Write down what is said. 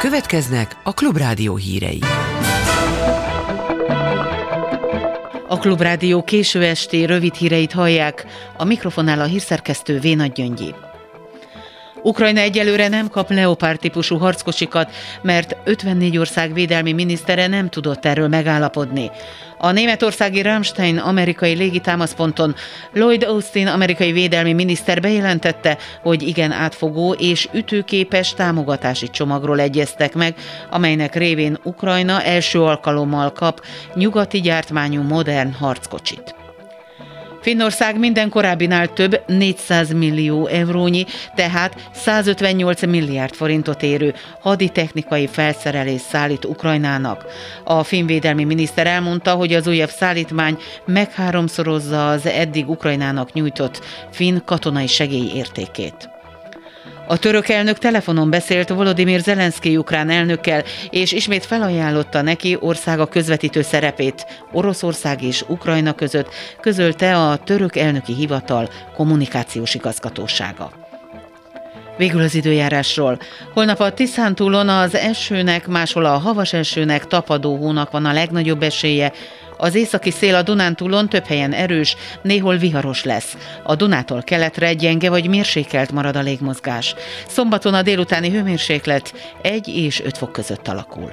Következnek a Klubrádió hírei. A Klubrádió késő esti rövid híreit hallják, a mikrofonál a hírszerkesztő Vénagy Gyöngyi. Ukrajna egyelőre nem kap Leopard típusú harckocsikat, mert 54 ország védelmi minisztere nem tudott erről megállapodni. A németországi Rammstein amerikai légitámaszponton Lloyd Austin amerikai védelmi miniszter bejelentette, hogy igen átfogó és ütőképes támogatási csomagról egyeztek meg, amelynek révén Ukrajna első alkalommal kap nyugati gyártmányú modern harckocsit. Finnország minden korábbinál több 400 millió eurónyi, tehát 158 milliárd forintot érő haditechnikai felszerelés szállít Ukrajnának. A finnvédelmi miniszter elmondta, hogy az újabb szállítmány megháromszorozza az eddig Ukrajnának nyújtott finn katonai segély értékét. A török elnök telefonon beszélt Volodymyr Zelenszky ukrán elnökkel, és ismét felajánlotta neki országa közvetítő szerepét Oroszország és Ukrajna között, közölte a török elnöki hivatal kommunikációs igazgatósága. Végül az időjárásról. Holnap a Tiszántúlon az esőnek, máshol a havas esőnek, tapadó hónak van a legnagyobb esélye, az északi szél a Dunántúlon több helyen erős, néhol viharos lesz. A Dunától keletre gyenge vagy mérsékelt marad a légmozgás. Szombaton a délutáni hőmérséklet 1 és 5 fok között alakul.